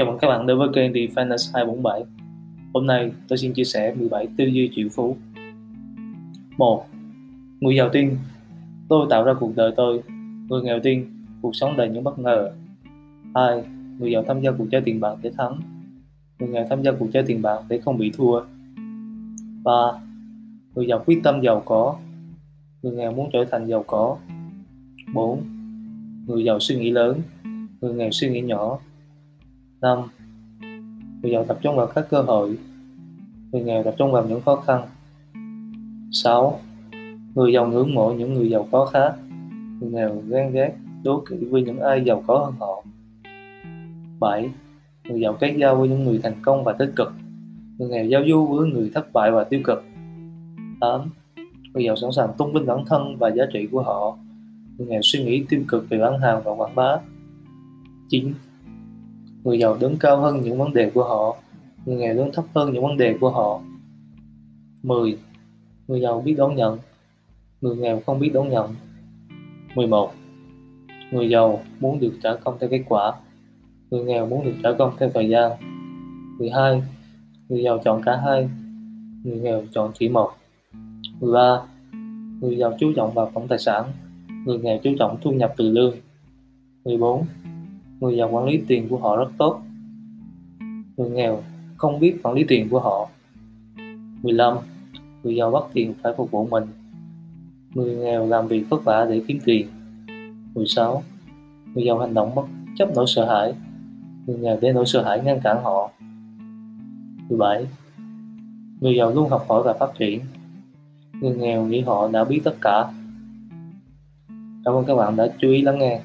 Chào mừng các bạn đến với kênh The Finance 247. Hôm nay tôi xin chia sẻ 17 tư duy triệu phú. 1. Người giàu tin Tôi tạo ra cuộc đời tôi. Người nghèo tin, Cuộc sống đầy những bất ngờ. 2. Người giàu tham gia cuộc chơi tiền bạc để thắng. Người nghèo tham gia cuộc chơi tiền bạc để không bị thua. 3. Người giàu quyết tâm giàu có. Người nghèo muốn trở thành giàu có. 4. Người giàu suy nghĩ lớn. Người nghèo suy nghĩ nhỏ 5. Người giàu tập trung vào các cơ hội, người nghèo tập trung vào những khó khăn. 6. Người giàu ngưỡng mộ những người giàu có khác, người nghèo ghen ghét, đố kỵ với những ai giàu có hơn họ. 7. Người giàu kết giao với những người thành công và tích cực, người nghèo giao du với người thất bại và tiêu cực. 8. Người giàu sẵn sàng tôn vinh bản thân và giá trị của họ, người nghèo suy nghĩ tiêu cực về bán hàng và quảng bá. 9 người giàu đứng cao hơn những vấn đề của họ người nghèo đứng thấp hơn những vấn đề của họ 10. Người giàu biết đón nhận Người nghèo không biết đón nhận 11. Người giàu muốn được trả công theo kết quả Người nghèo muốn được trả công theo thời gian 12. Người giàu chọn cả hai Người nghèo chọn chỉ một 13. Người giàu chú trọng vào tổng tài sản Người nghèo chú trọng thu nhập từ lương 14 người giàu quản lý tiền của họ rất tốt người nghèo không biết quản lý tiền của họ 15. Người giàu bắt tiền phải phục vụ mình Người nghèo làm việc vất vả để kiếm tiền 16. Người giàu hành động bất chấp nỗi sợ hãi Người nghèo để nỗi sợ hãi ngăn cản họ 17. Người giàu luôn học hỏi và phát triển Người nghèo nghĩ họ đã biết tất cả Cảm ơn các bạn đã chú ý lắng nghe